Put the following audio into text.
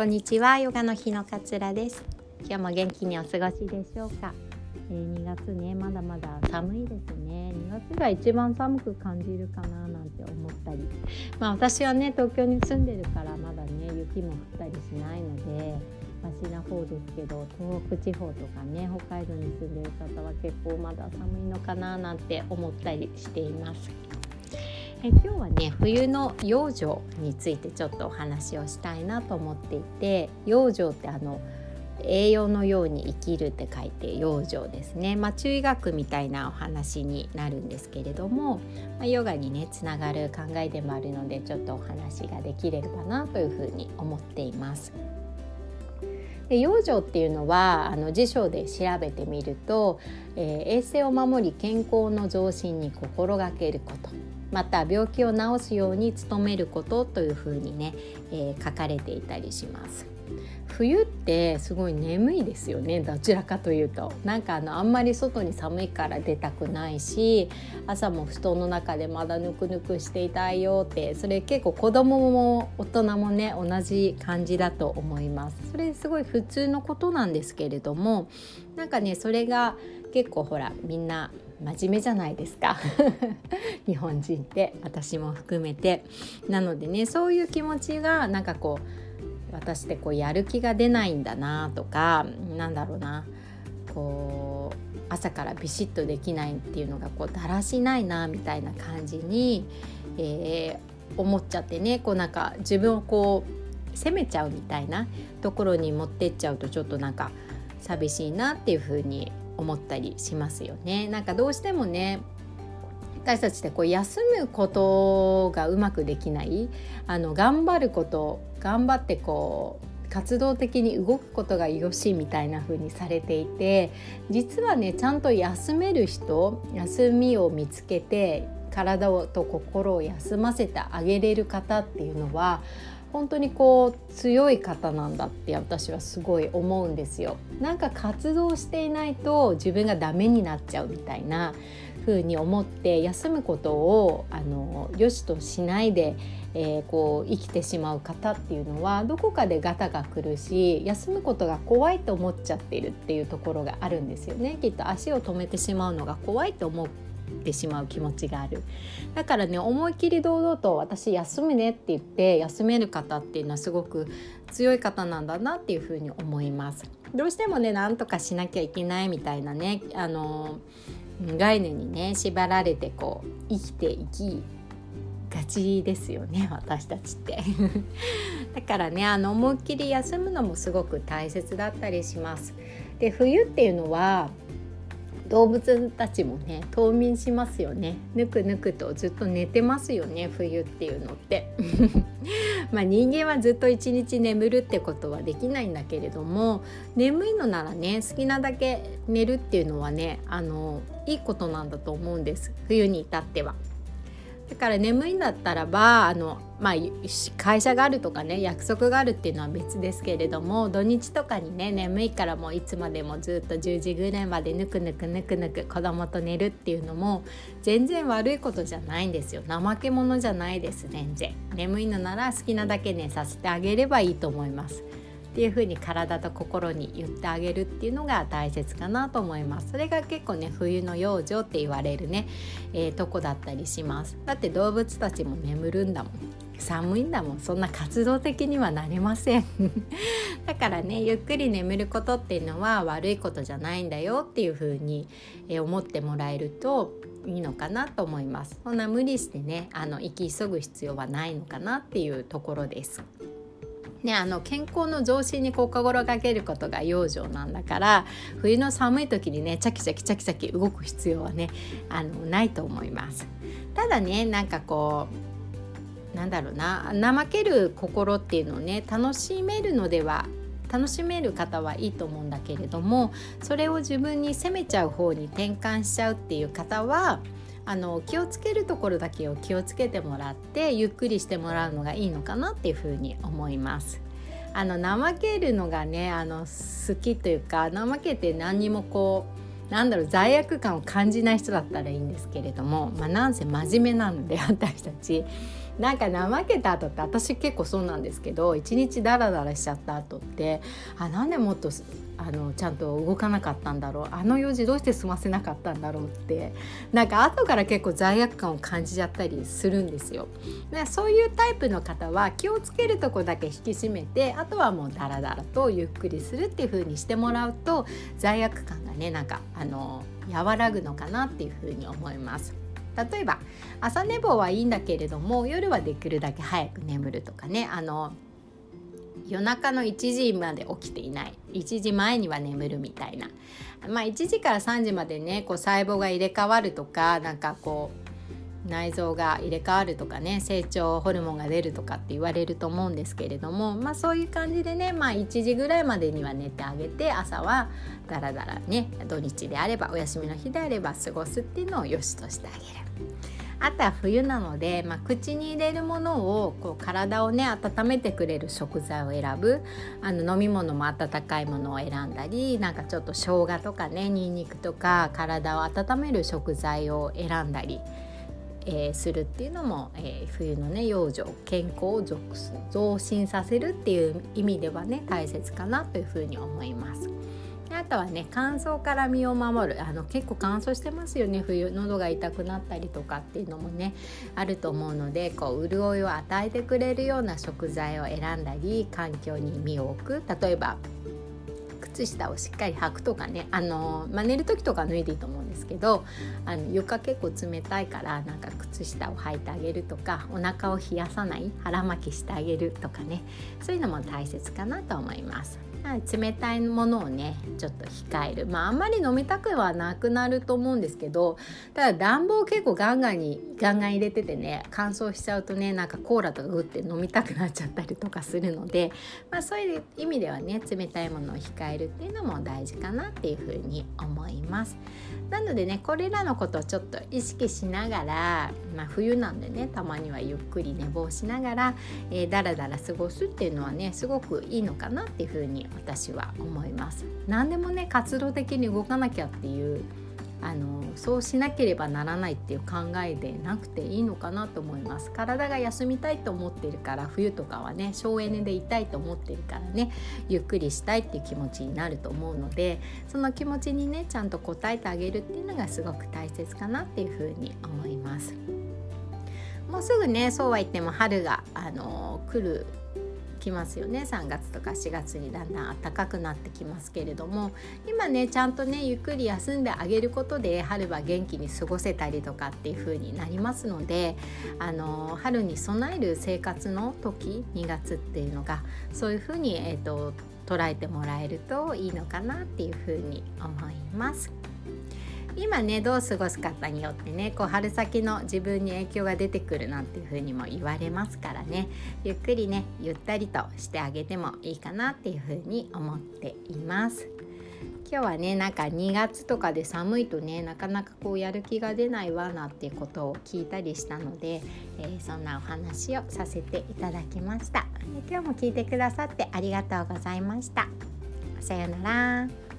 こんにちは。ヨガの日のかつらです。今日も元気にお過ごしでしょうか、えー、2月ねまだまだ寒いですね。2月が一番寒く感じるかななんて思ったり。まあ私はね東京に住んでるからまだね雪も降ったりしないのでマシな方ですけど東北地方とかね北海道に住んでる方は結構まだ寒いのかななんて思ったりしています。え今日はね冬の養生についてちょっとお話をしたいなと思っていて養生ってあの栄養のように生きるって書いて養生ですね、まあ、中医学みたいなお話になるんですけれども、まあ、ヨガにねつながる考えでもあるのでちょっとお話ができればなというふうに思っています。で養生っていうのはあの辞書で調べてみると、えー、衛生を守り健康の増進に心がけることまた病気を治すように努めることというふうにね、えー、書かれていたりします。冬ってすごい眠いですよねどちらかというとなんかあのあんまり外に寒いから出たくないし朝も布団の中でまだぬくぬくしていたいよってそれ結構子供も大人もね同じ感じだと思いますそれすごい普通のことなんですけれどもなんかねそれが結構ほらみんな真面目じゃないですか。日本人って私も含めて。なのでねそういう気持ちがなんかこう私ってこうやる気が出ないんだなとかなんだろうな。こう朝からビシッとできないっていうのがこうだらしないなみたいな感じに、えー、思っちゃってねこうなんか自分をこう責めちゃうみたいなところに持ってっちゃうとちょっとなんか寂しいなっていうふうに思ったりしますよね。なんかどうしてもね私たちってこう休むことがうまくできないあの頑張ること頑張ってこう活動的に動くことがよしみたいな風にされていて実はねちゃんと休める人休みを見つけて体をと心を休ませてあげれる方っていうのは本当にこう強い方なんだって私はすごい思うんですよ。なんか活動していないと自分がダメになっちゃうみたいな風に思って休むことをあの良しとしないで、えー、こう生きてしまう方っていうのはどこかでガタが来るし休むことが怖いと思っちゃってるっていうところがあるんですよね。きっと足を止めてしまうのが怖いと思うってしまう気持ちがある。だからね思い切り堂々と私休むねって言って休める方っていうのはすごく強い方なんだなっていうふうに思います。どうしてもね何とかしなきゃいけないみたいなねあの概念にね縛られてこう生きていきがちですよね私たちって。だからねあの思いっきり休むのもすごく大切だったりします。で冬っていうのは動物たちもね冬眠しますよね。ぬくぬくとずっと寝てますよね冬っていうのって。まあ人間はずっと一日眠るってことはできないんだけれども眠いのならね好きなだけ寝るっていうのはねあのいいことなんだと思うんです。冬に至っては。だから眠いんだったらばあの、まあ、会社があるとかね約束があるっていうのは別ですけれども土日とかにね眠いからもういつまでもずっと10時ぐらいまでぬくぬくぬくぬく子供と寝るっていうのも全然悪いことじゃないんですよ怠け者じゃないです全然眠いのなら好きなだけ寝させてあげればいいと思います。っていうふうに体と心に言ってあげるっていうのが大切かなと思います。それが結構ね冬の養生って言われるね、えー、とこだったりします。だって動物たちも眠るんだもん。寒いんだもん。そんな活動的にはなれません。だからねゆっくり眠ることっていうのは悪いことじゃないんだよっていう風に思ってもらえるといいのかなと思います。そんな無理してねあの生き急ぐ必要はないのかなっていうところです。ね、あの健康の増進に心がけることが養生なんだから冬の寒い時にねチャキチャキチャキチャキ動く必要はねあのないと思います。ただねなんかこうなんだろうな怠ける心っていうのをね楽しめるのでは楽しめる方はいいと思うんだけれどもそれを自分に責めちゃう方に転換しちゃうっていう方はあの気をつけるところだけを気をつけてもらってゆっくりしてもらうのがいいのかなっていうふうに思います。あの怠けるのがねあの好きというか怠けて何にもこうなんだろう罪悪感を感じない人だったらいいんですけれども、まあ、なんせ真面目なので私たちなんか怠けた後って私結構そうなんですけど一日ダラダラしちゃった後ってあなんでもっとあのちゃんと動かなかったんだろうあの用事どうして済ませなかったんだろうってなんか後から結構罪悪感を感じちゃったりするんですよ。そういうタイプの方は気をつけるとこだけ引き締めてあとはもうダラダラとゆっくりするっていう風にしてもらうと罪悪感がねなんかあの和らぐのかなっていう風に思います。例えば朝寝坊はいいんだけれども夜はできるだけ早く眠るとかね。あの夜中の1時まで起きていない。1時前には眠るみたいな。まあ1時から3時までねこう細胞が入れ替わるとかなんかこう内臓が入れ替わるとかね成長ホルモンが出るとかって言われると思うんですけれどもまあそういう感じでねまあ1時ぐらいまでには寝てあげて朝はだらだらね土日であればお休みの日であれば過ごすっていうのを良しとしてあげる。あとは冬なので、まあ、口に入れるものをこう体をね温めてくれる食材を選ぶあの飲み物も温かいものを選んだりなんかちょっと生姜とかねにんにくとか体を温める食材を選んだり。えー、するっていうのも、えー、冬のね養生健康を増進させるっていう意味ではね大切かなというふうに思います。あとはね乾燥から身を守る。あの結構乾燥してますよね。冬喉が痛くなったりとかっていうのもねあると思うのでこう潤いを与えてくれるような食材を選んだり環境に身を置く。例えば靴下をしっかり履くとかね。あの、まあ、寝る時とか脱いでいいと思うんですけどあの床結構冷たいからなんか靴下を履いてあげるとかお腹を冷やさない腹巻きしてあげるとかねそういうのも大切かなと思います。冷たいものをねちょっと控えるまああんまり飲みたくはなくなると思うんですけどただ暖房結構ガンガンにガンガン入れててね乾燥しちゃうとねなんかコーラとか打って飲みたくなっちゃったりとかするので、まあ、そういう意味ではね冷たいものを控えるっていうのも大事かなっていうふうに思います。なのでねこれらのことをちょっと意識しながら、まあ、冬なんでねたまにはゆっくり寝坊しながら、えー、だらだら過ごすっていうのはねすごくいいのかなっていうふうに私は思います。何でもね活動的に動かなきゃっていうあのそうしなければならないっていう考えでなくていいのかなと思います。体が休みたいと思ってるから冬とかはね省エネでいたいと思ってるからねゆっくりしたいっていう気持ちになると思うのでその気持ちにねちゃんと応えてあげるっていうのがすごく大切かなっていうふうに思います。もうすぐねそうは言っても春があの来るきますよね3月とか4月にだんだん暖かくなってきますけれども今ねちゃんとねゆっくり休んであげることで春は元気に過ごせたりとかっていう風になりますのであの春に備える生活の時2月っていうのがそういう風にえっ、ー、と捉えてもらえるといいのかなっていう風に思います。今ねどう過ごす方によってねこう春先の自分に影響が出てくるなんていう風にも言われますからね。ゆっくりねゆったりとしてあげてもいいかなっていう風に思っています。今日はねなんか2月とかで寒いとねなかなかこうやる気が出ないわなっていうことを聞いたりしたので、えー、そんなお話をさせていただきました。今日も聞いてくださってありがとうございました。さようなら。